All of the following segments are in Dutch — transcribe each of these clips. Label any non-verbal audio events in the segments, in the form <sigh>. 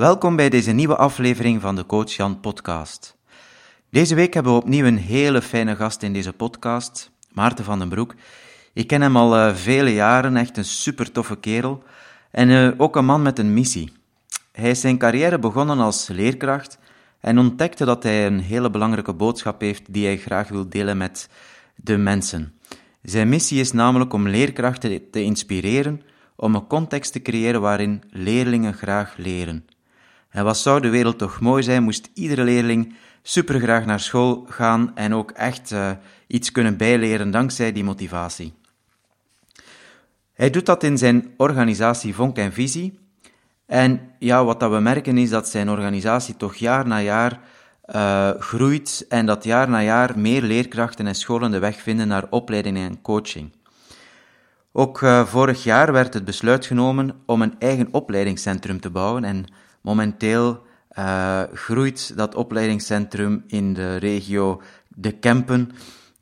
Welkom bij deze nieuwe aflevering van de Coach Jan podcast. Deze week hebben we opnieuw een hele fijne gast in deze podcast, Maarten van den Broek. Ik ken hem al uh, vele jaren, echt een super toffe kerel en uh, ook een man met een missie. Hij is zijn carrière begonnen als leerkracht en ontdekte dat hij een hele belangrijke boodschap heeft die hij graag wil delen met de mensen. Zijn missie is namelijk om leerkrachten te inspireren om een context te creëren waarin leerlingen graag leren. En wat zou de wereld toch mooi zijn, moest iedere leerling supergraag naar school gaan en ook echt uh, iets kunnen bijleren dankzij die motivatie. Hij doet dat in zijn organisatie Vonk en Visie. En ja, wat dat we merken is dat zijn organisatie toch jaar na jaar uh, groeit en dat jaar na jaar meer leerkrachten en scholen de weg vinden naar opleiding en coaching. Ook uh, vorig jaar werd het besluit genomen om een eigen opleidingscentrum te bouwen en momenteel uh, groeit dat opleidingscentrum in de regio De Kempen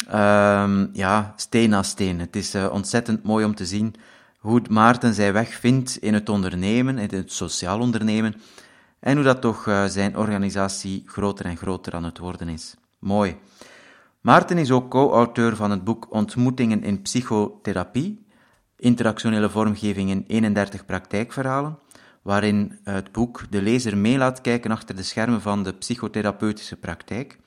uh, ja, steen na steen. Het is uh, ontzettend mooi om te zien hoe Maarten zijn weg vindt in het ondernemen, in het sociaal ondernemen, en hoe dat toch uh, zijn organisatie groter en groter aan het worden is. Mooi. Maarten is ook co-auteur van het boek Ontmoetingen in Psychotherapie, interactionele vormgeving in 31 praktijkverhalen, waarin het boek de lezer mee laat kijken achter de schermen van de psychotherapeutische praktijk.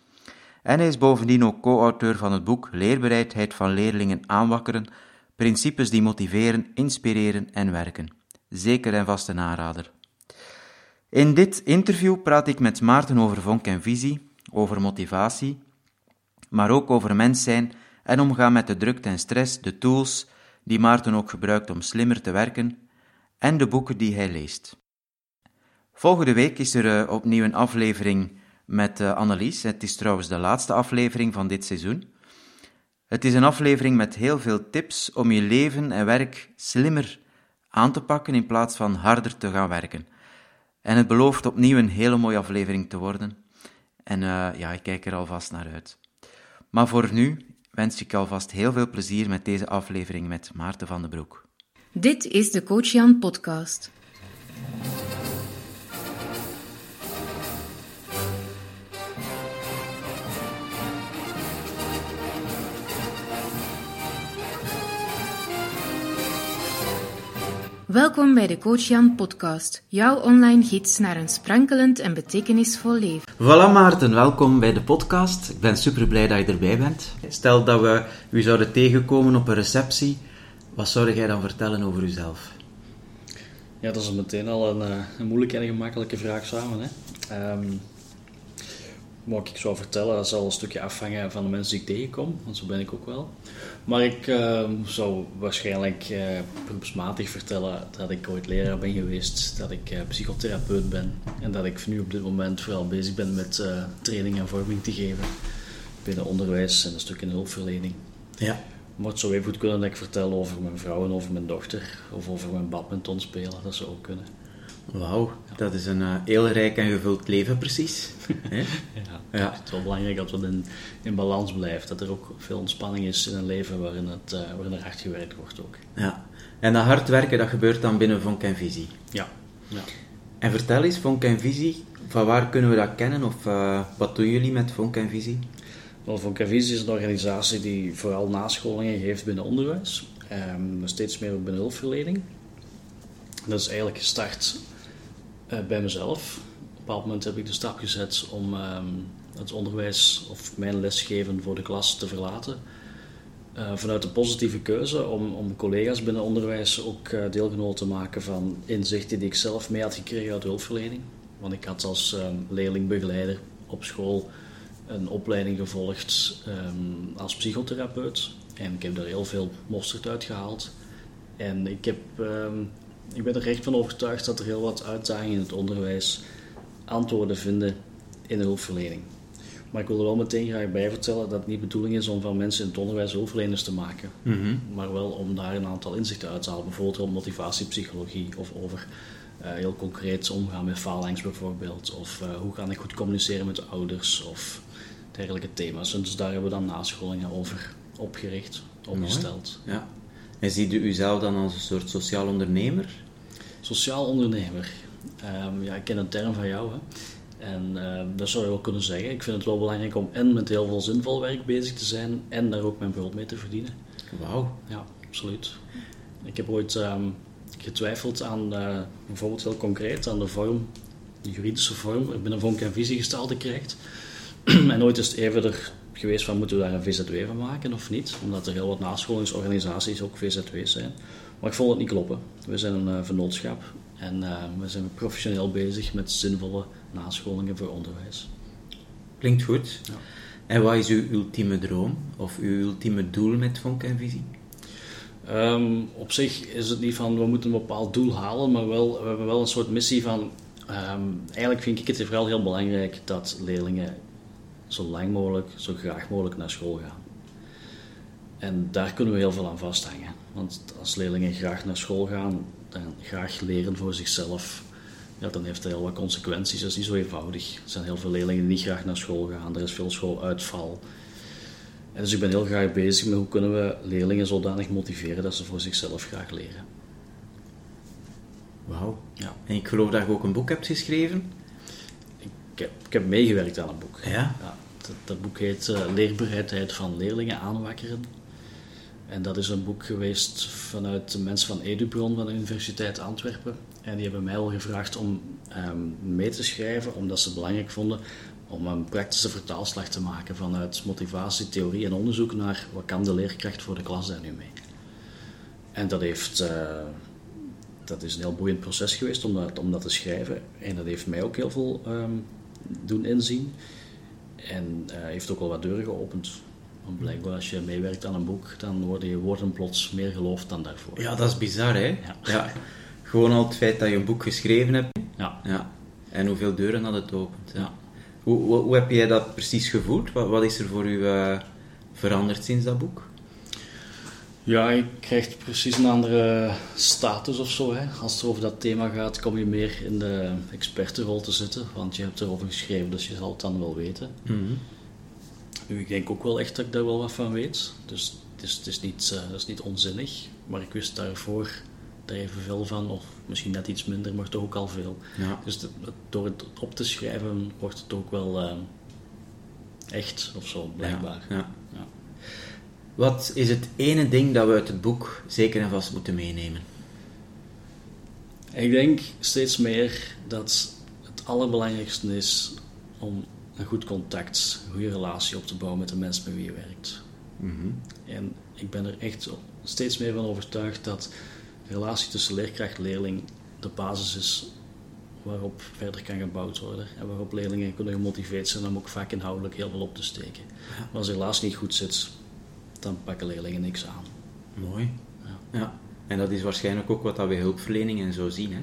En hij is bovendien ook co-auteur van het boek Leerbereidheid van leerlingen aanwakkeren, principes die motiveren, inspireren en werken. Zeker en vast een aanrader. In dit interview praat ik met Maarten over vonk en visie, over motivatie, maar ook over mens zijn en omgaan met de drukte en stress, de tools die Maarten ook gebruikt om slimmer te werken en de boeken die hij leest. Volgende week is er uh, opnieuw een aflevering met uh, Annelies. Het is trouwens de laatste aflevering van dit seizoen. Het is een aflevering met heel veel tips om je leven en werk slimmer aan te pakken in plaats van harder te gaan werken. En het belooft opnieuw een hele mooie aflevering te worden. En uh, ja, ik kijk er alvast naar uit. Maar voor nu wens ik alvast heel veel plezier met deze aflevering met Maarten van den Broek. Dit is de Coach Jan podcast. Welkom bij de Coach Jan podcast, jouw online gids naar een sprankelend en betekenisvol leven. Voilà Maarten, welkom bij de podcast. Ik ben super blij dat je erbij bent. Stel dat we u zouden tegenkomen op een receptie, wat zou jij dan vertellen over uzelf? Ja, dat is meteen al een, eh, een moeilijke en een gemakkelijke vraag samen. Hè? Um, wat ik zou vertellen, dat zal een stukje afhangen van de mensen die ik tegenkom, want zo ben ik ook wel. Maar ik uh, zou waarschijnlijk uh, beroepsmatig vertellen dat ik ooit leraar ben geweest, dat ik uh, psychotherapeut ben en dat ik nu op dit moment vooral bezig ben met training en vorming te geven binnen onderwijs en een stuk in hulpverlening. Ja. Maar het zou even goed kunnen dat ik vertel over mijn vrouw en over mijn dochter of over mijn badminton spelen, dat zou ook kunnen. Wauw, dat is een uh, heel rijk en gevuld leven precies. <laughs> ja, ja, het is wel belangrijk dat het in, in balans blijft. Dat er ook veel ontspanning is in een leven waarin, het, uh, waarin er hard gewerkt wordt ook. Ja, en dat hard werken dat gebeurt dan binnen Vonk en Visie? Ja. ja. En vertel eens, Vonk en Visie, van waar kunnen we dat kennen of uh, wat doen jullie met Vonk en Visie? Visie is een organisatie die vooral nascholingen geeft binnen onderwijs. Um, steeds meer binnen hulpverlening. Dat is eigenlijk gestart uh, bij mezelf. Op een bepaald moment heb ik de stap gezet om um, het onderwijs of mijn lesgeven voor de klas te verlaten. Uh, vanuit de positieve keuze om, om collega's binnen onderwijs ook uh, deelgenoot te maken van inzichten die ik zelf mee had gekregen uit hulpverlening. Want ik had als um, leerlingbegeleider op school een opleiding gevolgd um, als psychotherapeut. En ik heb daar heel veel mosterd uit gehaald. En ik heb ik ben er echt van overtuigd dat er heel wat uitdagingen in het onderwijs antwoorden vinden in de hulpverlening. Maar ik wil er wel meteen graag bij vertellen dat het niet de bedoeling is om van mensen in het onderwijs hulpverleners te maken. Mm -hmm. Maar wel om daar een aantal inzichten uit te halen. Bijvoorbeeld over motivatiepsychologie of over uh, heel concreet omgaan met faalangst bijvoorbeeld. Of uh, hoe kan ik goed communiceren met de ouders of dergelijke thema's. En dus daar hebben we dan nascholingen over opgericht, opgesteld. Mooi. Ja. En ziet u uzelf dan als een soort sociaal ondernemer? Sociaal ondernemer. Ehm, ja, ik ken een term van jou, hè. En uh, dat zou je wel kunnen zeggen. Ik vind het wel belangrijk om en met heel veel zinvol werk bezig te zijn en daar ook mijn brood mee te verdienen. Wauw. Ja, absoluut. Ik heb ooit um, getwijfeld aan, uh, bijvoorbeeld heel concreet, aan de vorm, de juridische vorm binnen Vonk en Visie gestalte krijgt. En ooit is het even er geweest van moeten we daar een VZW van maken of niet, omdat er heel wat nascholingsorganisaties ook VZW zijn. Maar ik vond het niet kloppen. We zijn een uh, vennootschap en uh, we zijn professioneel bezig met zinvolle nascholingen voor onderwijs. Klinkt goed. Ja. En wat is uw ultieme droom of uw ultieme doel met Vonk en Visie? Um, op zich is het niet van we moeten een bepaald doel halen, maar wel, we hebben wel een soort missie van. Um, eigenlijk vind ik het vooral heel belangrijk dat leerlingen zo lang mogelijk, zo graag mogelijk naar school gaan. En daar kunnen we heel veel aan vasthangen. Want als leerlingen graag naar school gaan, dan graag leren voor zichzelf, ja, dan heeft dat heel wat consequenties. Dat is niet zo eenvoudig. Er zijn heel veel leerlingen die niet graag naar school gaan. Er is veel schooluitval. En dus ik ben heel graag bezig met hoe kunnen we leerlingen zodanig motiveren dat ze voor zichzelf graag leren. Wauw. Ja. En ik geloof dat je ook een boek hebt geschreven. Ik heb, ik heb meegewerkt aan een boek. Ja? ja dat, dat, boek heet uh, Leerbereidheid van leerlingen aanwakkeren. En dat is een boek geweest vanuit de mensen van Edubron van de Universiteit Antwerpen. En die hebben mij al gevraagd om um, mee te schrijven, omdat ze het belangrijk vonden om een praktische vertaalslag te maken vanuit motivatie, theorie en onderzoek naar wat kan de leerkracht voor de klas daar nu mee. En dat, heeft, uh, dat is een heel boeiend proces geweest om dat, om dat te schrijven. En dat heeft mij ook heel veel um, doen inzien. En uh, heeft ook al wat deuren geopend. Want blijkbaar als je meewerkt aan een boek, dan worden je woorden plots meer geloofd dan daarvoor. Ja, dat is bizar, hè? Ja. ja. Gewoon al het feit dat je een boek geschreven hebt. Ja. ja. En hoeveel deuren dat het opent. Ja. Hoe, hoe, hoe, heb jij dat precies gevoeld? Wat, wat is er voor u uh, veranderd sinds dat boek? Ja, je krijgt precies een andere status of zo. Hè. Als het over dat thema gaat, kom je meer in de expertenrol te zitten. Want je hebt erover geschreven, dus je zal het dan wel weten. Mm -hmm. Nu, ik denk ook wel echt dat ik daar wel wat van weet. Dus het is, het is, niet, uh, dat is niet onzinnig. Maar ik wist daarvoor er evenveel van, of misschien net iets minder, maar toch ook al veel. Ja. Dus de, door het op te schrijven wordt het ook wel uh, echt of zo, blijkbaar. Ja, ja. Wat is het ene ding dat we uit het boek zeker en vast moeten meenemen? Ik denk steeds meer dat het allerbelangrijkste is om een goed contact, een goede relatie op te bouwen met de mensen met wie je werkt. Mm -hmm. En ik ben er echt steeds meer van overtuigd dat de relatie tussen leerkracht en leerling de basis is waarop verder kan gebouwd worden en waarop leerlingen kunnen gemotiveerd zijn om ook vaak inhoudelijk heel veel op te steken. Ja. Maar als de relatie niet goed zit, dan pakken leerlingen niks aan. Mooi. Ja. ja. En dat is waarschijnlijk ook wat dat we hulpverlening en zo zien. Hè?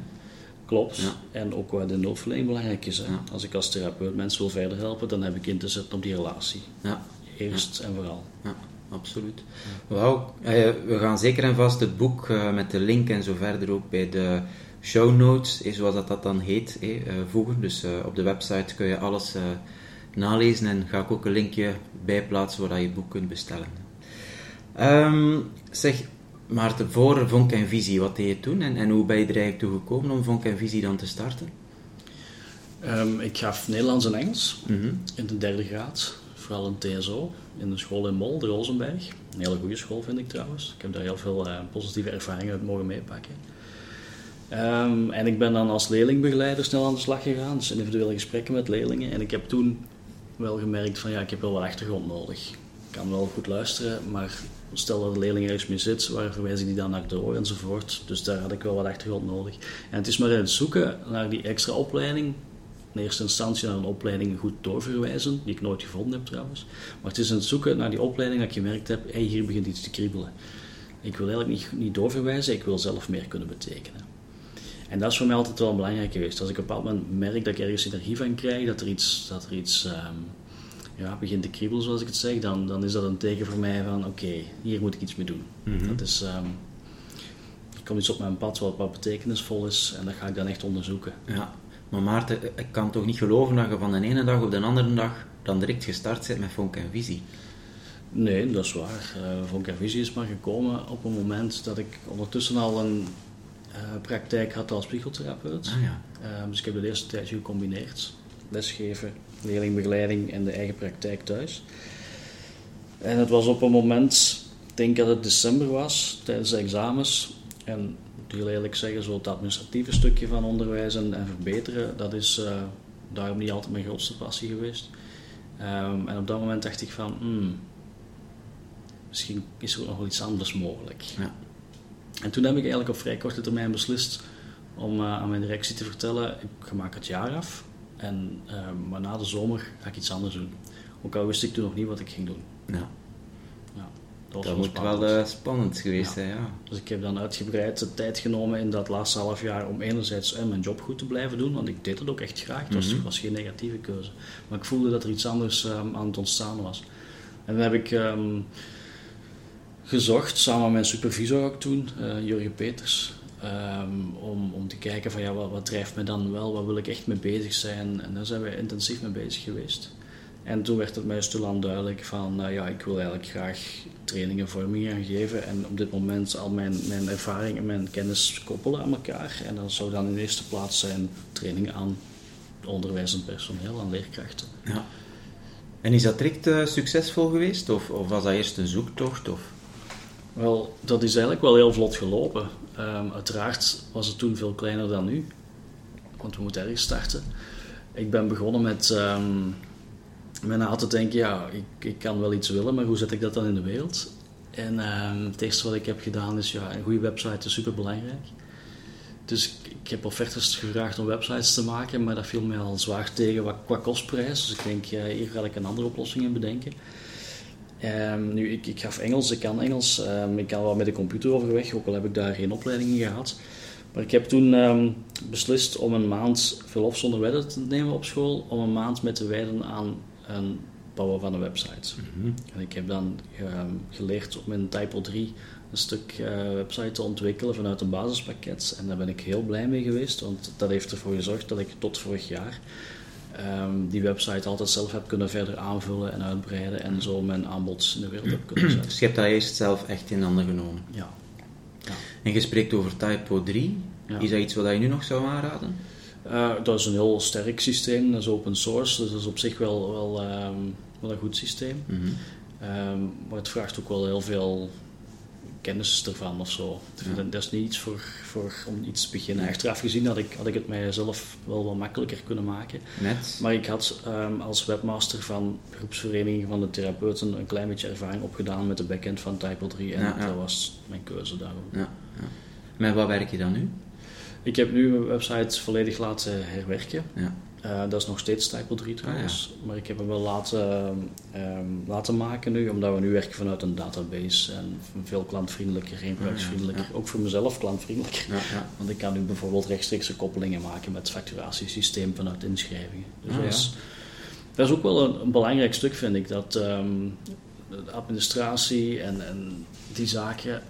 Klopt. Ja. En ook wat in de hulpverlening belangrijk is. Hè? Ja. Als ik als therapeut mensen wil verder helpen, dan heb ik in te zetten op die relatie. Ja, Eerst en vooral. ja absoluut. Wauw. Eh, we gaan zeker en vast het boek uh, met de link en zo verder ook bij de show notes, eh, zoals dat, dat dan heet, eh, voegen. Dus op de website kun je alles nalezen en ga ik ook een linkje bijplaatsen waar je het boek kunt bestellen. Um, zeg, Maarten, voor Vonk en Visie, wat deed je toen en, en hoe ben je er eigenlijk toe gekomen om Vonk en Visie dan te starten? Um, ik gaf Nederlands en Engels mm -hmm. in de derde graad, vooral in TSO, in een school in Mol, de Rozenberg. Een hele goede school vind ik trouwens. Ik heb daar heel veel uh, positieve ervaringen uit mogen meepakken. Um, en ik ben dan als leerlingbegeleider snel aan de slag gegaan, dus individuele gesprekken met leerlingen. En ik heb toen wel gemerkt van ja, ik heb wel wat achtergrond nodig. Ik kan wel goed luisteren, maar stel dat de leerling ergens mee zit, waar ik die dan naar enzovoort. Dus daar had ik wel wat achtergrond nodig. En het is maar het zoeken naar die extra opleiding, in eerste instantie naar een opleiding goed doorverwijzen, die ik nooit gevonden heb trouwens. Maar het is het zoeken naar die opleiding dat ik gemerkt heb, hey, hier begint iets te kriebelen. Ik wil eigenlijk niet, niet doorverwijzen, ik wil zelf meer kunnen betekenen. En dat is voor mij altijd wel belangrijk geweest. Als ik op een bepaald moment merk dat ik ergens energie van krijg, dat er iets, dat er iets um, ja, begint te kriebelen, zoals ik het zeg, dan, dan is dat een teken voor mij van oké, okay, hier moet ik iets mee doen. Mm -hmm. Dat is, um, er komt iets op mijn pad wat, wat betekenisvol is en dat ga ik dan echt onderzoeken. Ja, maar Maarten, ik kan toch niet geloven dat je van de ene dag op de andere dag dan direct gestart bent met Vonk en Visie? Nee, dat is waar. Uh, Vonk en Visie is maar gekomen op een moment dat ik ondertussen al een praktijk had als psychotherapeut. Ah, ja. Ehm, dus ik heb de eerste tijdje gecombineerd. Lesgeven, leerlingbegeleiding en de eigen praktijk thuis. En het was op een moment, ik denk dat het december was, tijdens de examens. En ik wil eerlijk zeggen, zo het administratieve stukje van onderwijs en, en verbeteren, dat is uh, daarom niet altijd mijn grootste passie geweest. Ehm, en op dat moment dacht ik van, hmm, misschien is er ook nog wel iets anders mogelijk. Ja. En toen heb ik eigenlijk op vrij korte termijn beslist om uh, aan mijn directie te vertellen, ik maak het jaar af. En, uh, maar na de zomer ga ik iets anders doen. Ook al wist ik toen nog niet wat ik ging doen. Ja. ja dat, dat moet wel uh, spannend geweest zijn, ja. Dus ik heb dan uitgebreid de tijd genomen in dat laatste half jaar om enerzijds uh, mijn job goed te blijven doen, want ik deed het ook echt graag. Het was, mm -hmm. was geen negatieve keuze. Maar ik voelde dat er iets anders um, aan het ontstaan was. En dan heb ik um, gezocht, samen met mijn supervisor ook toen, uh, Jurgen Peters, um, om, om te kijken van ja, wat, wat, drijft me dan wel, wat wil ik echt mee bezig zijn. En daar zijn we intensief mee bezig geweest. En toen werd het mij stilaan duidelijk van uh, ja, ik wil eigenlijk graag trainingen vorming gaan geven en op dit moment al mijn, mijn ervaring en mijn kennis koppelen aan elkaar. En dat zou dan in de eerste plaats zijn training aan onderwijs en personeel, aan leerkrachten. Ja. En is dat direct uh, succesvol geweest of, of was dat eerst een zoektocht? Of? Wel, dat is eigenlijk wel heel vlot gelopen. Um, uiteraard was het toen veel kleiner dan nu, want we moeten ergens starten. Ik ben begonnen met, um, met na te denken, ja, ik, ik kan wel iets willen, maar hoe zet ik dat dan in de wereld? En um, het eerste wat ik heb gedaan is, ja, een goede website is super belangrijk. Dus ik heb offertes gevraagd om websites te maken, maar dat viel mij al zwaar tegen qua kostprijs. Dus ik denk, ja, hier ga ik een andere oplossing in bedenken. Um, nu, ik, ik gaf Engels, ik kan Engels. Um, ik kan wel met de computer overweg, ook al heb ik daar geen opleiding in gehad. Maar ik heb toen um, beslist om een maand verlof zonder wedden te nemen op school, om een maand met te wijden aan een bouwen van een website. Mm -hmm. En ik heb dan geleerd om in Typo 3 een stuk uh, website te ontwikkelen vanuit een basispakket. En daar ben ik heel blij mee geweest, want dat heeft ervoor gezorgd dat ik tot vorig jaar um, die website altijd zelf heb kunnen verder aanvullen en uitbreiden en zo mijn aanbod in de wereld heb kunnen zetten. Dus je hebt dat eerst zelf echt in handen genomen? Ja. ja. En je spreekt over Typo 3. Ja. Is dat iets wat je nu nog zou aanraden? Uh, dat is een heel sterk systeem, dat is open source, dus dat is op zich wel, wel, um, wel een goed systeem. Mm -hmm. um, maar het vraagt ook wel heel veel kennis ervan of zo. Ja. Dat is niet iets voor, voor om iets te beginnen. Achteraf gezien had ik, had ik het mijzelf wel wat makkelijker kunnen maken. Net. Maar ik had um, als webmaster van groepsvereniging van de therapeuten een klein beetje ervaring opgedaan met de backend van Typo 3 en ja, ja. dat was mijn keuze daarom. Ja, Met wat werk je dan nu? Ik heb nu mijn website volledig laten herwerken. Ja. Uh, dat is nog steeds Typo 3 trouwens, ah, ja. maar ik heb hem wel laten, um, laten maken nu, omdat we nu werken vanuit een database en veel klantvriendelijker, geen gebruiksvriendelijker. Ja, ja. Ook voor mezelf klantvriendelijker, want ik kan nu bijvoorbeeld rechtstreekse koppelingen maken met het facturatiesysteem vanuit inschrijvingen. Dus ah, dat, is, dat is ook wel een, een, belangrijk stuk, vind ik, dat um, de administratie en, en die zaken,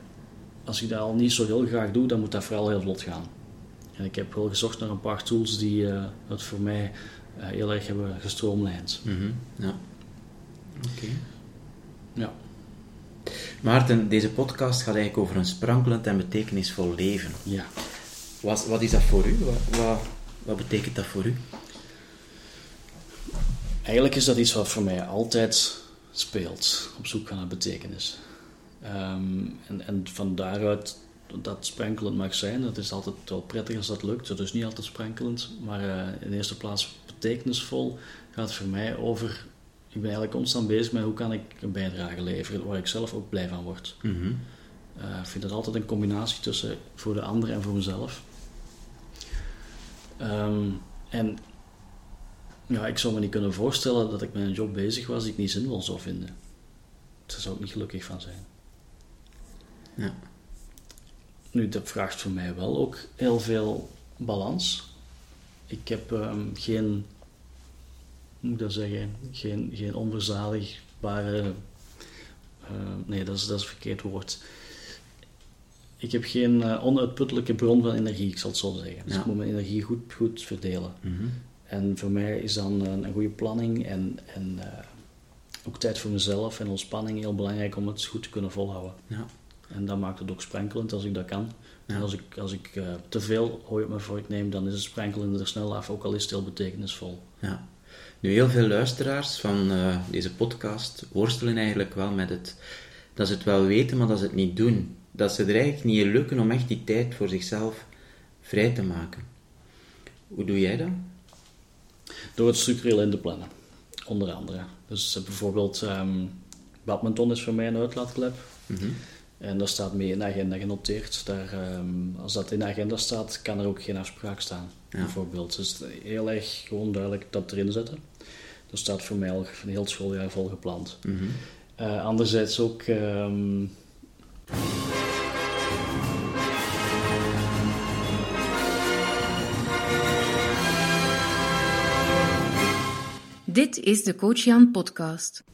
als ik dat al niet zo heel graag doe, dan moet dat vooral heel vlot gaan. En ik heb wel gezocht naar een paar tools die uh, het voor mij uh, heel erg hebben gestroomlijnd. Mm -hmm. Ja. Oké. Okay. Ja. Maarten, deze podcast gaat eigenlijk over een sprankelend en betekenisvol leven. Ja. Wat, wat is dat voor u? Wat, wat, wat betekent dat voor u? Eigenlijk is dat iets wat voor mij altijd speelt, op zoek naar betekenis. Um, en, en van daaruit dat sprankelend mag zijn. Dat is altijd wel prettig als dat lukt. Dat is niet altijd sprankelend, maar uh, in eerste plaats betekenisvol gaat het voor mij over. Ik ben eigenlijk constant bezig met hoe kan ik een bijdrage leveren waar ik zelf ook blij van word. Mm -hmm. uh, ik vind dat altijd een combinatie tussen voor de ander en voor mezelf. Um, en ja, ik zou me niet kunnen voorstellen dat ik met een job bezig was die ik niet zinvol zou vinden. Daar zou ik niet gelukkig van zijn. Ja. Nu, dat vraagt voor mij wel ook heel veel balans. Ik heb um, geen, hoe moet ik dat zeggen, geen, geen onverzadigbare, uh, nee, dat is, dat is een verkeerd woord. Ik heb geen uh, onuitputtelijke bron van energie, ik zal het zo zeggen. Dus ja. ik moet mijn energie goed, goed verdelen. Mm -hmm. En voor mij is dan een, een goede planning en, en uh, ook tijd voor mezelf en ontspanning heel belangrijk om het goed te kunnen volhouden. Ja. En dat maakt het ook sprenkelend als ik dat kan. En als ik, als ik uh, te veel hooi op mijn vork neem, dan is het sprenkelende er snel af, ook al is het heel betekenisvol. Ja. Nu, heel veel luisteraars van uh, deze podcast worstelen eigenlijk wel met het dat ze het wel weten, maar dat ze het niet doen. Dat ze er eigenlijk niet in lukken om echt die tijd voor zichzelf vrij te maken. Hoe doe jij dat? Door het structureel in te plannen, onder andere. Dus uh, bijvoorbeeld, um, badminton is voor mij een uitlaatklep. Mm En dat staat mee in de agenda genoteerd. Daar, um, als dat in de agenda staat, kan er ook geen afspraak staan. Ja. Bijvoorbeeld. Dus heel erg gewoon duidelijk dat erin zetten. Dat staat voor mij al een heel schooljaar vol gepland. Mm -hmm. uh, anderzijds ook. Um, Dit is de Coach Jan podcast.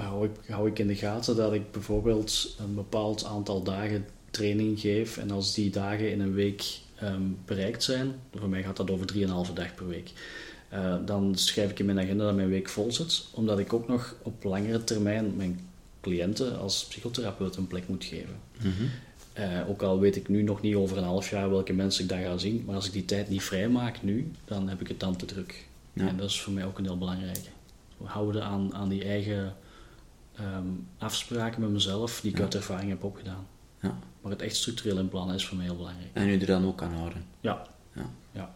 Hou ik, hou ik in de gaten dat ik bijvoorbeeld een bepaald aantal dagen training geef. En als die dagen in een week um, bereikt zijn, voor mij gaat dat over 3,5 dag per week. Uh, dan schrijf ik in mijn agenda dat mijn week vol zit, omdat ik ook nog op langere termijn mijn cliënten als psychotherapeut een plek moet geven. Mm -hmm. uh, ook al weet ik nu nog niet over een half jaar welke mensen ik daar ga zien, maar als ik die tijd niet vrijmaak nu, dan heb ik het dan te druk. Ja. En dat is voor mij ook een heel belangrijke. We houden aan, aan die eigen um, afspraken met mezelf die ik ja. uit ervaring heb opgedaan. Ja. Maar het echt structureel in plannen is voor mij heel belangrijk. En u er dan ook aan houden? Ja. ja. ja.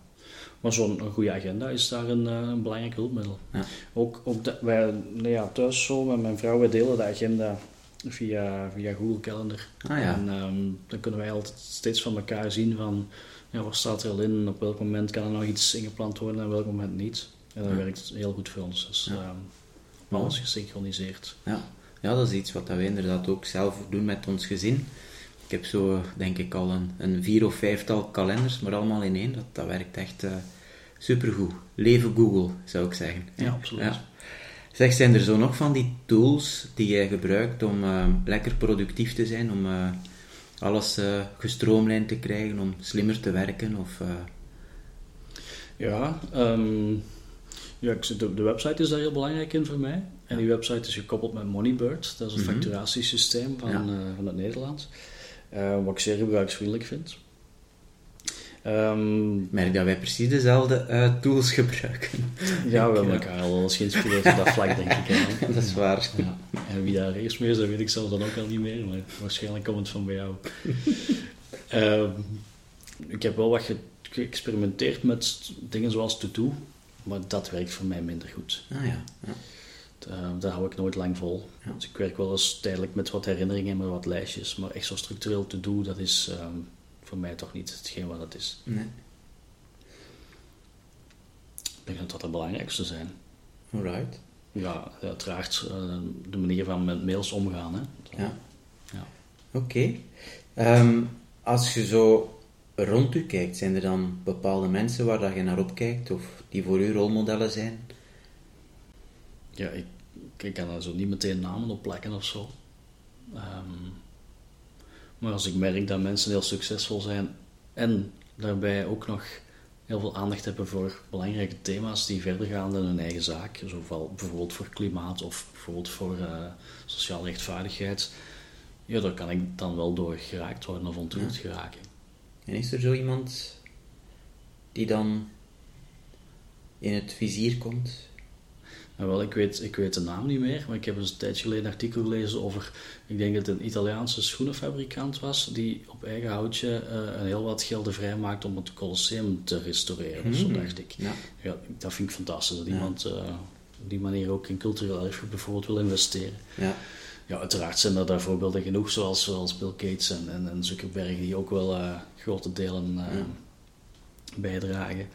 Maar zo'n goede agenda is daar een, een belangrijk hulpmiddel. Ja. Ook, ook de, wij nou ja, thuis zo met mijn vrouw, wij delen de agenda via, via Google Calendar. Ah, ja. En um, dan kunnen wij altijd steeds van elkaar zien van ja, wat staat er al in, op welk moment kan er nog iets ingepland worden en op welk moment niet. En dat ja. werkt heel goed voor ons. Dus ja. um, alles gesynchroniseerd. Ja. ja, dat is iets wat we inderdaad ook zelf doen met ons gezin. Ik heb zo, denk ik, al een, een vier of vijftal kalenders, maar allemaal in één. Dat, dat werkt echt uh, supergoed. Leven Google, zou ik zeggen. Ja, absoluut. Ja. Zeg, zijn er zo nog van die tools die jij gebruikt om uh, lekker productief te zijn, om uh, alles uh, gestroomlijnd te krijgen, om slimmer te werken? Of, Ja, um, ja de, de, website is daar heel belangrijk in voor mij. En die website is gekoppeld met Moneybird, dat is het mm -hmm. facturatiesysteem van, ja. van het Nederlands. wat ik zeer gebruiksvriendelijk vind. Um, Merk dat wij precies dezelfde uh, tools gebruiken. <laughs> Ja, we hebben elkaar al eens geïnspireerd op dat vlak, denk ik. Hè. <laughs> dat is waar. Ja. En wie daar eerst mee is, dat weet ik zelf dan ook al niet meer, maar waarschijnlijk komt het van bij jou. um, <laughs> ik heb wel wat ge geëxperimenteerd met dingen zoals to-do, maar dat werkt voor mij minder goed. Ah ja. ja. Uh, daar hou ik nooit lang vol. Ja. Dus ik werk wel eens tijdelijk met wat herinneringen en met wat lijstjes, maar echt zo structureel to-do, dat is... Um, voor mij toch niet hetgeen wat het is. Nee. Ik denk dat dat het belangrijkste zijn. Alright. Ja, uiteraard uh, de manier van met mails omgaan. Hè. Ja. ja. Oké. Okay. Um, als je zo rond u kijkt, zijn er dan bepaalde mensen waar dat je naar opkijkt of die voor u rolmodellen zijn? Ja, ik, ik kan daar zo niet meteen namen op plakken of zo. Um, maar als ik merk dat mensen heel succesvol zijn en daarbij ook nog heel veel aandacht hebben voor belangrijke thema's die verder gaan dan hun eigen zaak, zowel bijvoorbeeld voor klimaat of bijvoorbeeld voor uh, sociale rechtvaardigheid, ja, daar kan ik dan wel door geraakt worden of ontroerd ja. geraken. En is er zo iemand die dan in het vizier komt? Nou, wel, ik weet, ik weet de naam niet meer, maar ik heb eens een tijdje geleden een artikel gelezen over, ik denk dat het een Italiaanse schoenenfabrikant was, die op eigen houtje uh, een heel wat gelden vrijmaakt om het Colosseum te restaureren. Mm. Zo dacht ik. Ja. ja. dat vind ik fantastisch, dat ja. iemand uh, op die manier ook in cultureel erfgoed bijvoorbeeld wil investeren. Ja. Ja, uiteraard zijn er daar voorbeelden genoeg, zoals, zoals Bill Gates en, en, en Zuckerberg, die ook wel uh, grote delen bijdragen.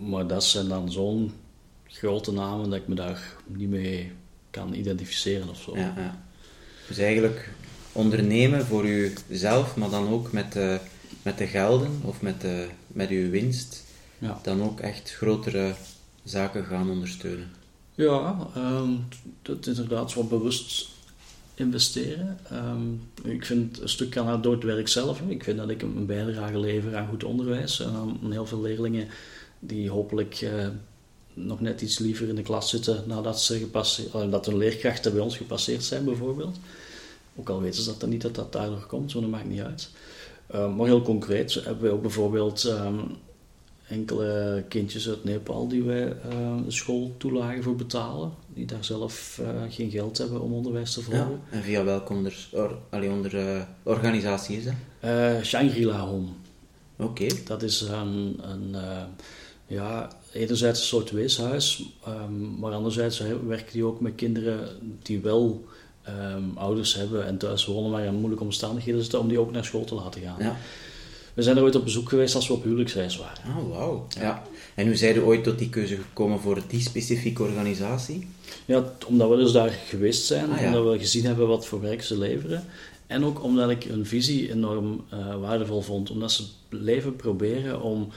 Maar dat zijn dan zo'n grote namen dat ik me daar niet mee kan identificeren of zo. Ja, ja. Dus eigenlijk ondernemen voor uzelf, maar dan ook met de, met de gelden of met, de, met uw winst, ja. dan ook echt grotere zaken gaan ondersteunen. Ja, um, dat is inderdaad wat bewust investeren. Um, ik vind een stuk kan door het werk zelf. Ik vind dat ik een bijdrage lever aan goed onderwijs en aan heel veel leerlingen die hopelijk uh, nog net iets liever in de klas zitten nadat ze gepasseerd, dat hun leerkrachten bij ons gepasseerd zijn bijvoorbeeld. Ook al weten ze dat dan niet dat dat daardoor komt, maar dat maakt niet uit. Uh, maar heel concreet hebben we ook bijvoorbeeld um, enkele kindjes uit Nepal die wij de schooltoelagen voor betalen. Die daar zelf uh, geen geld hebben om onderwijs te volgen. Ja, en via welke onder, or, allee, onder organisatie is dat? Shangri-La Home. Oké. Dat is een, een ja, enerzijds een soort weeshuis, um, maar anderzijds werken die ook met kinderen die wel um, ouders hebben en thuis wonen, maar in moeilijke omstandigheden zitten, om die ook naar school te laten gaan. Ja. We zijn er ooit op bezoek geweest als we op huwelijksreis waren. Oh, wauw. Ja. En hoe zijn ooit tot die keuze gekomen voor die specifieke organisatie? Ja, omdat we dus daar geweest zijn, Ah, ja. omdat we gezien hebben wat voor werk ze leveren. En ook omdat ik hun visie enorm uh, waardevol vond. Omdat ze blijven proberen om,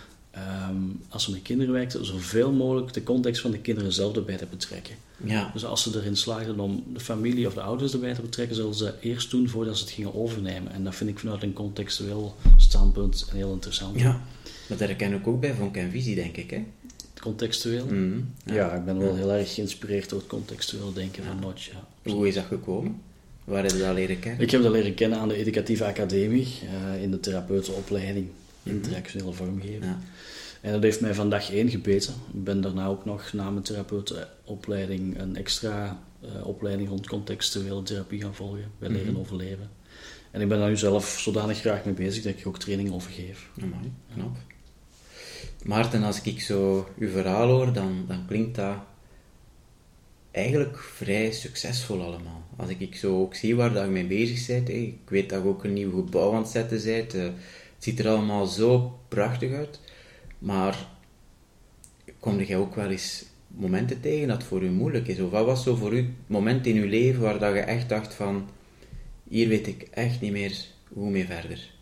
um, als ze met kinderen werken, zoveel mogelijk de context van de kinderen zelf erbij te betrekken. Ja. Dus als ze erin slaagden om de familie of de ouders erbij te betrekken, zullen ze eerst doen voordat ze het gingen overnemen. En dat vind ik vanuit een contextueel standpunt heel interessant. Ja, maar daar ken ik ook bij van Ken Visie, denk ik. Hè? Contextueel? Mm, ja. ja. ik ben wel heel erg geïnspireerd door het contextueel denken van Notch. Ja. Hoe is dat gekomen? Waar heb je dat leren kennen? Ik heb dat leren kennen aan de Educatieve Academie, uh, in de therapeutenopleiding, interactionele vormgeving. Ja. En dat heeft mij van dag één gebeten. Ik ben daarna ook nog na mijn therapeutenopleiding een extra uh, opleiding rond contextuele therapie gaan volgen, bij Leren Mhm. Overleven. En ik ben daar nu zelf zodanig graag mee bezig dat ik ook training over geef. Amai, knap. Maarten, als ik zo uw verhaal hoor, dan, dan klinkt dat eigenlijk vrij succesvol allemaal. Als ik zo ook zie waar dat je mee bezig bent, ik weet dat je ook een nieuw gebouw aan het zetten bent, het ziet er allemaal zo prachtig uit, maar kom jij ook wel eens momenten tegen dat voor u moeilijk is? Of wat was zo voor u het moment in uw leven waar dat je echt dacht van, hier weet ik echt niet meer hoe mee verder?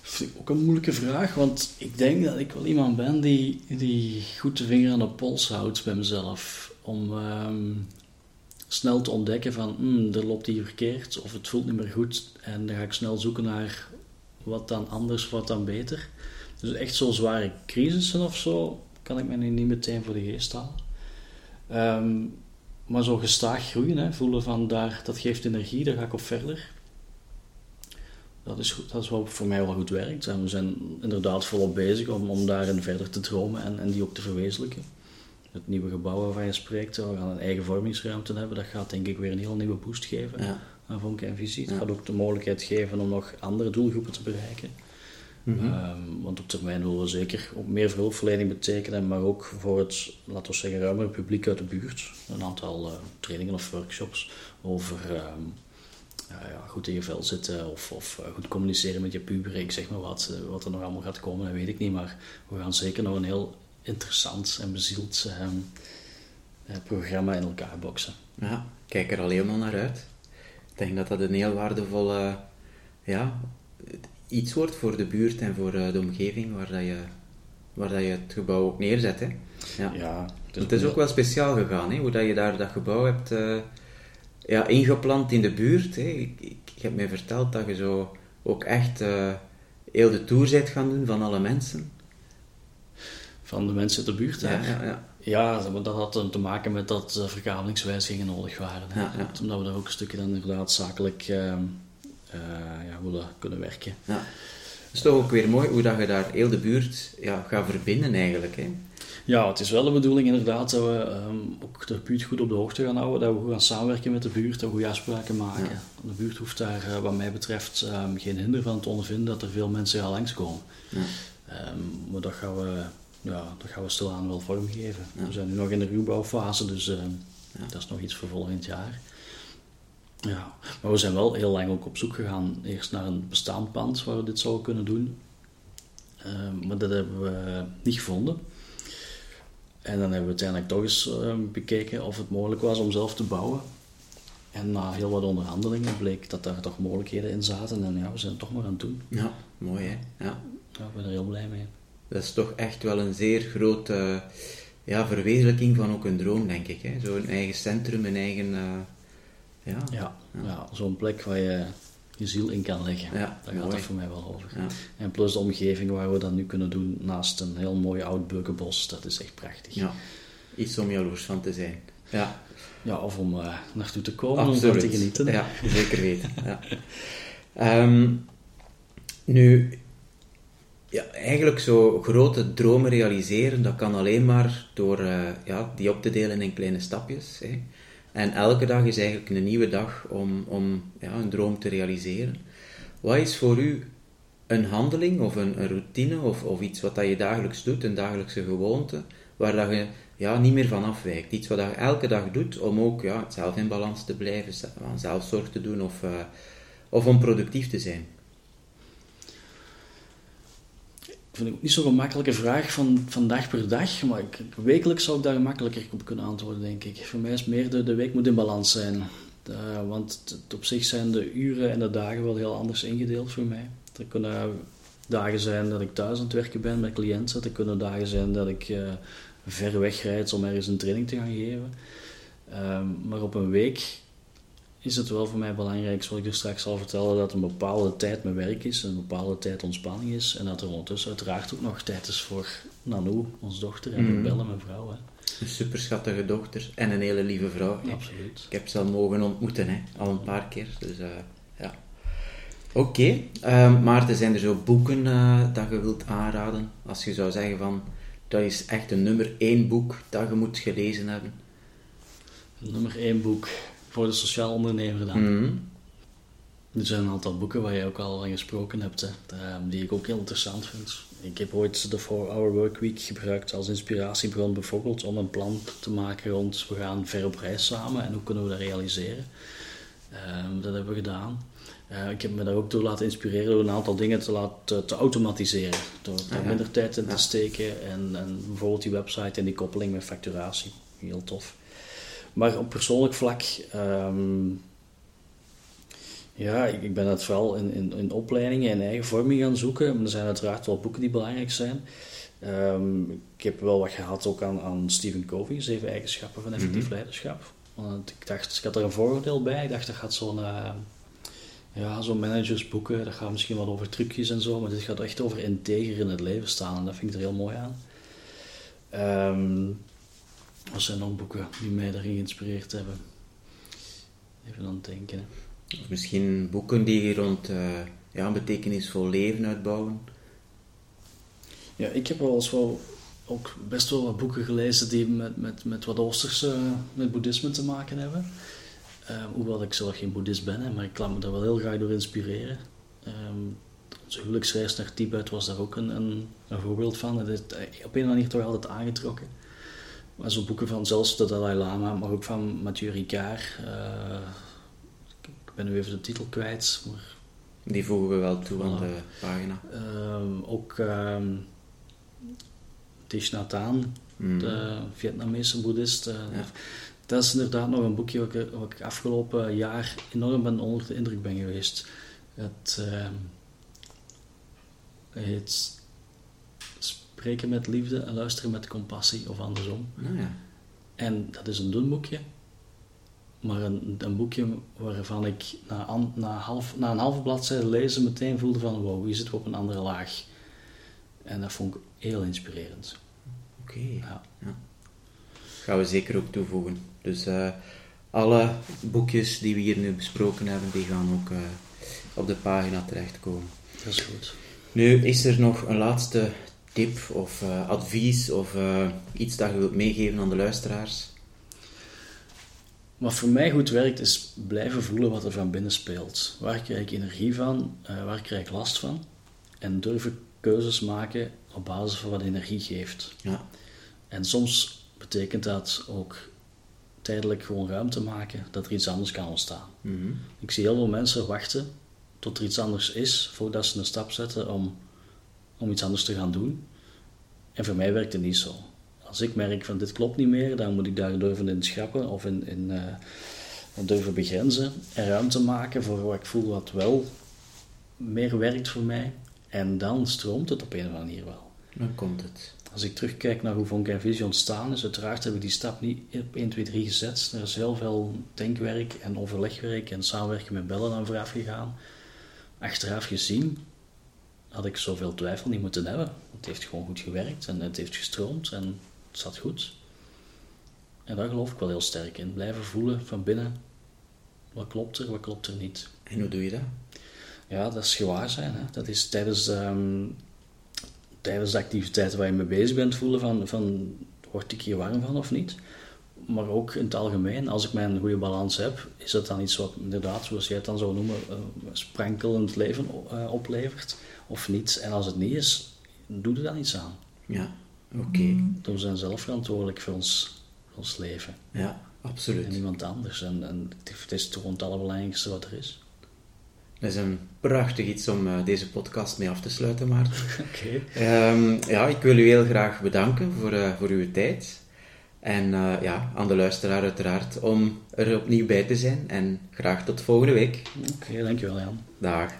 vind ik ook een moeilijke vraag, want ik denk dat ik wel iemand ben die, die goed de vinger aan de pols houdt bij mezelf. Om um, snel te ontdekken van, hmm, er loopt hier verkeerd of het voelt niet meer goed. En dan ga ik snel zoeken naar wat dan anders, wat dan beter. Dus echt zo'n zware crisissen of zo, kan ik me nu niet meteen voor de geest halen. Um, maar zo gestaag groeien, hè, voelen van daar, dat geeft energie, daar ga ik op verder. Dat is, goed, dat is wat voor mij wel goed werkt. We zijn inderdaad volop bezig om, om daarin verder te dromen en, en die ook te verwezenlijken. Het nieuwe gebouw waarvan je spreekt, we gaan een eigen vormingsruimte hebben. Dat gaat denk ik weer een heel nieuwe boost geven ja. aan Vonk en Visie. Het Ja. gaat ook de mogelijkheid geven om nog andere doelgroepen te bereiken. Mhm. Um, want op termijn willen we zeker ook meer hulpverlening betekenen, maar ook voor het, laten we zeggen, ruimere publiek uit de buurt. Een aantal uh, trainingen of workshops over um, uh, ja, goed in je vel zitten of, of uh, goed communiceren met je puberen. Ik zeg maar wat, uh, wat er nog allemaal gaat komen, dat weet ik niet, maar we gaan zeker nog een heel interessant en bezield um, programma in elkaar boksen. Ja, kijk er al helemaal naar uit. Ik denk dat dat een heel waardevolle ja, iets wordt voor de buurt en voor uh, de omgeving waar, dat je, waar dat je het gebouw ook neerzet. Hè. Ja. ja het is, het is ook wel speciaal gegaan, hè, hoe dat je daar dat gebouw hebt uh, ja, ingeplant in de buurt. Hè. Ik, ik, ik, heb mij verteld dat je zo ook echt uh, heel de tour bent gaan doen van alle mensen. Van de mensen uit de buurt, ja, ja, ja. Ja, dat had te maken met dat uh, verkavelingswijzigingen nodig waren. Ja, ja. Omdat we daar ook een stukje dan inderdaad zakelijk uh, uh, ja, willen kunnen werken. Ja. Het is toch ook weer mooi hoe dat je daar heel de buurt ja, gaat verbinden eigenlijk. Hè? Ja, het is wel de bedoeling inderdaad dat we um, ook de buurt goed op de hoogte gaan houden, dat we goed gaan samenwerken met de buurt, dat we goede afspraken maken. Ja. De buurt hoeft daar uh, wat mij betreft um, geen hinder van te ondervinden dat er veel mensen gaan langskomen. Ja. Um, maar dat gaan we, ja, dat gaan we stilaan wel vormgeven. We zijn nu nog in de ruwbouwfase, dus dat is nog iets voor volgend jaar. Ja, maar we zijn wel heel lang ook op zoek gegaan. Eerst naar een bestaand pand waar we dit zouden kunnen doen. Uh, maar dat hebben we niet gevonden. En dan hebben we uiteindelijk toch eens uh, bekeken of het mogelijk was om zelf te bouwen. En na heel wat onderhandelingen bleek dat daar toch mogelijkheden in zaten. En ja, we zijn het toch maar aan het doen. Ja, mooi hè. Ja. ja ik ben er heel blij mee. Dat is toch echt wel een zeer grote ja, verwezenlijking van ook een droom, denk ik. Zo'n eigen centrum, een eigen... Uh, ja, ja, ja. ja zo'n plek waar je je ziel in kan leggen. Ja, Daar gaat het voor mij wel over. Ja. En plus de omgeving waar we dat nu kunnen doen, naast een heel mooi oud beukenbos, dat is echt prachtig. Ja. iets om jaloers van te zijn. Ja, ja of om uh, naartoe te komen, om van te genieten. Ja, zeker weten. ja. Ehm, nu, ja, eigenlijk zo grote dromen realiseren, dat kan alleen maar door uh, ja, die op te delen in kleine stapjes. Hè. En elke dag is eigenlijk een nieuwe dag om, om ja, een droom te realiseren. Wat is voor u een handeling of een, routine of, of iets wat dat je dagelijks doet, een dagelijkse gewoonte, waar dat je ja, niet meer van afwijkt? Iets wat je elke dag doet om ook ja, zelf in balans te blijven, zelfzorg te doen of, uh, of om productief te zijn. Vind ik niet zo'n gemakkelijke vraag van, van dag per dag, maar ik, wekelijks zou ik daar gemakkelijker op kunnen antwoorden, denk ik. Voor mij is meer de, de week moet in balans zijn. want op zich zijn de uren en de dagen wel heel anders ingedeeld voor mij. Er kunnen dagen zijn dat ik thuis aan het werken ben met cliënten. Er kunnen dagen zijn dat ik uh, ver weg rijd om ergens een training te gaan geven. Ehm, maar op een week is het wel voor mij belangrijk, zoals ik er straks zal vertellen, dat een bepaalde tijd mijn werk is, een bepaalde tijd ontspanning is. En dat er ondertussen uiteraard ook nog tijd is voor Nanou, onze dochter, en mm. Belle, mijn vrouw. Hè. Een super schattige dochter en een hele lieve vrouw. Absoluut. Ik heb ze al mogen ontmoeten, hè, al een paar keer. Dus uh, ja. Oké, okay. uh, Maarten, zijn er zo boeken uh, dat je wilt aanraden? Als je zou zeggen van, dat is echt een nummer één boek dat je moet gelezen hebben. Nummer één boek voor de sociaal ondernemer dan. Mm Er zijn een aantal boeken waar je ook al van gesproken hebt, hè, ehm, die ik ook heel interessant vind. Ik heb ooit de 4-Hour Workweek gebruikt als inspiratiebron bijvoorbeeld om een plan te maken rond we gaan ver op reis samen en hoe kunnen we dat realiseren. Um, dat hebben we gedaan. Uh, ik heb me daar ook door laten inspireren door een aantal dingen te, laten, te automatiseren. Door er ah, minder tijd in te steken en, en bijvoorbeeld die website en die koppeling met facturatie. Heel tof. Maar op persoonlijk vlak, ehm, ja, ik, ik, ben het vooral in, in, in opleidingen en eigen vorming gaan zoeken. er zijn uiteraard wel boeken die belangrijk zijn. Ehm, ik heb wel wat gehad ook aan, aan Stephen Covey, Zeven Eigenschappen van Effectief mhm. Leiderschap. Want ik dacht, ik had er een vooroordeel bij. Ik dacht, dat gaat zo'n uh, ja, zo'n managersboeken, dat gaat misschien wel over trucjes en zo, maar dit gaat echt over integer in het leven staan en dat vind ik er heel mooi aan. Um, wat zijn nog boeken die mij daarin geïnspireerd hebben? Even aan het denken. Of misschien boeken die rond uh, ja, betekenisvol leven uitbouwen? Ja, ik heb wel eens wel ook best wel wat boeken gelezen die met, met, met wat Oosterse, met boeddhisme te maken hebben. Uh, hoewel ik zelf geen boeddhist ben, hè, maar ik laat me daar wel heel graag door inspireren. Um, onze huwelijksreis naar Tibet was daar ook een, een, een voorbeeld van. Het is op een manier toch altijd aangetrokken. Maar zo boeken van zelfs de Dalai Lama, maar ook van Mathieu Ricard. Uh, ik ben nu even de titel kwijt. Maar... Die voegen we wel toe aan de pagina. Uh, ook uh, Thich Nhat Hanh, mm. de Vietnamese boeddhist. Uh, ja. Dat is inderdaad nog een boekje wat ik, wat ik afgelopen jaar enorm ben onder de indruk ben geweest. Het ehm, heet spreken met liefde en luisteren met compassie of andersom. Ah, ja. En dat is een dun boekje, maar een, een boekje waarvan ik na, na, half, na een halve bladzijde lezen meteen voelde van wow, hier zitten we op een andere laag. En dat vond ik heel inspirerend. Oké. Ja. ja. Gaan we zeker ook toevoegen. Dus uh, alle boekjes die we hier nu besproken hebben, die gaan ook uh, op de pagina terechtkomen. Dat is goed. Nu is er nog een laatste tip of uh, advies of uh, iets dat je wilt meegeven aan de luisteraars? Wat voor mij goed werkt is blijven voelen wat er van binnen speelt. Waar krijg ik energie van? Uh, waar krijg ik last van? En durven keuzes maken op basis van wat energie geeft. Ja. En soms betekent dat ook tijdelijk gewoon ruimte maken dat er iets anders kan ontstaan. Mm -hmm. Ik zie heel veel mensen wachten tot er iets anders is voordat ze een stap zetten om om iets anders te gaan doen. En voor mij werkt het niet zo. Als ik merk van dit klopt niet meer, dan moet ik daar durven in schrappen of in, in uh, durven begrenzen en ruimte maken voor wat ik voel wat wel meer werkt voor mij. En dan stroomt het op een of andere manier wel. Dan komt het. Als ik terugkijk naar hoe Vonk en Visie ontstaan is, uiteraard heb ik die stap niet op 1, 2, 3 gezet. Er is heel veel denkwerk en overlegwerk en samenwerken met bellen aan vooraf gegaan. Achteraf gezien had ik zoveel twijfel niet moeten hebben. Het heeft gewoon goed gewerkt en het heeft gestroomd en het zat goed. En daar geloof ik wel heel sterk in. Blijven voelen van binnen. Wat klopt er, wat klopt er niet. En hoe doe je dat? Ja, dat is gewaar zijn. Hè. Dat is tijdens, ehm, tijdens de activiteiten waar je mee bezig bent voelen van, van word ik hier warm van of niet. Maar ook in het algemeen, als ik mijn goede balans heb, is dat dan iets wat inderdaad, zoals jij het dan zou noemen, uh, sprankelend leven uh, oplevert of niet. En als het niet is, doe er dan iets aan. Ja, oké. We zijn zelf verantwoordelijk voor ons, voor ons leven. Ja, absoluut. En niemand anders. En, en het is toch het allerbelangrijkste wat er is. Dat is een prachtig iets om uh, deze podcast mee af te sluiten, Maarten. <laughs> Oké. Okay. Um, ja, ik wil u heel graag bedanken voor, uh, voor uw tijd. En uh, ja, aan de luisteraar uiteraard om er opnieuw bij te zijn. En graag tot volgende week. Oké, okay, dankjewel Jan. Dag.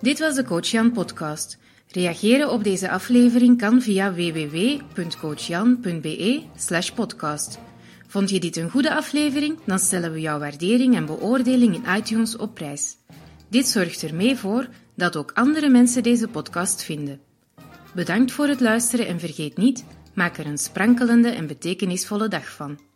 Dit was de Coach Jan podcast. Reageren op deze aflevering kan via www.coachjan.be/podcast. Vond je dit een goede aflevering? Dan stellen we jouw waardering en beoordeling in iTunes op prijs. Dit zorgt ermee voor dat ook andere mensen deze podcast vinden. Bedankt voor het luisteren en vergeet niet, maak er een sprankelende en betekenisvolle dag van.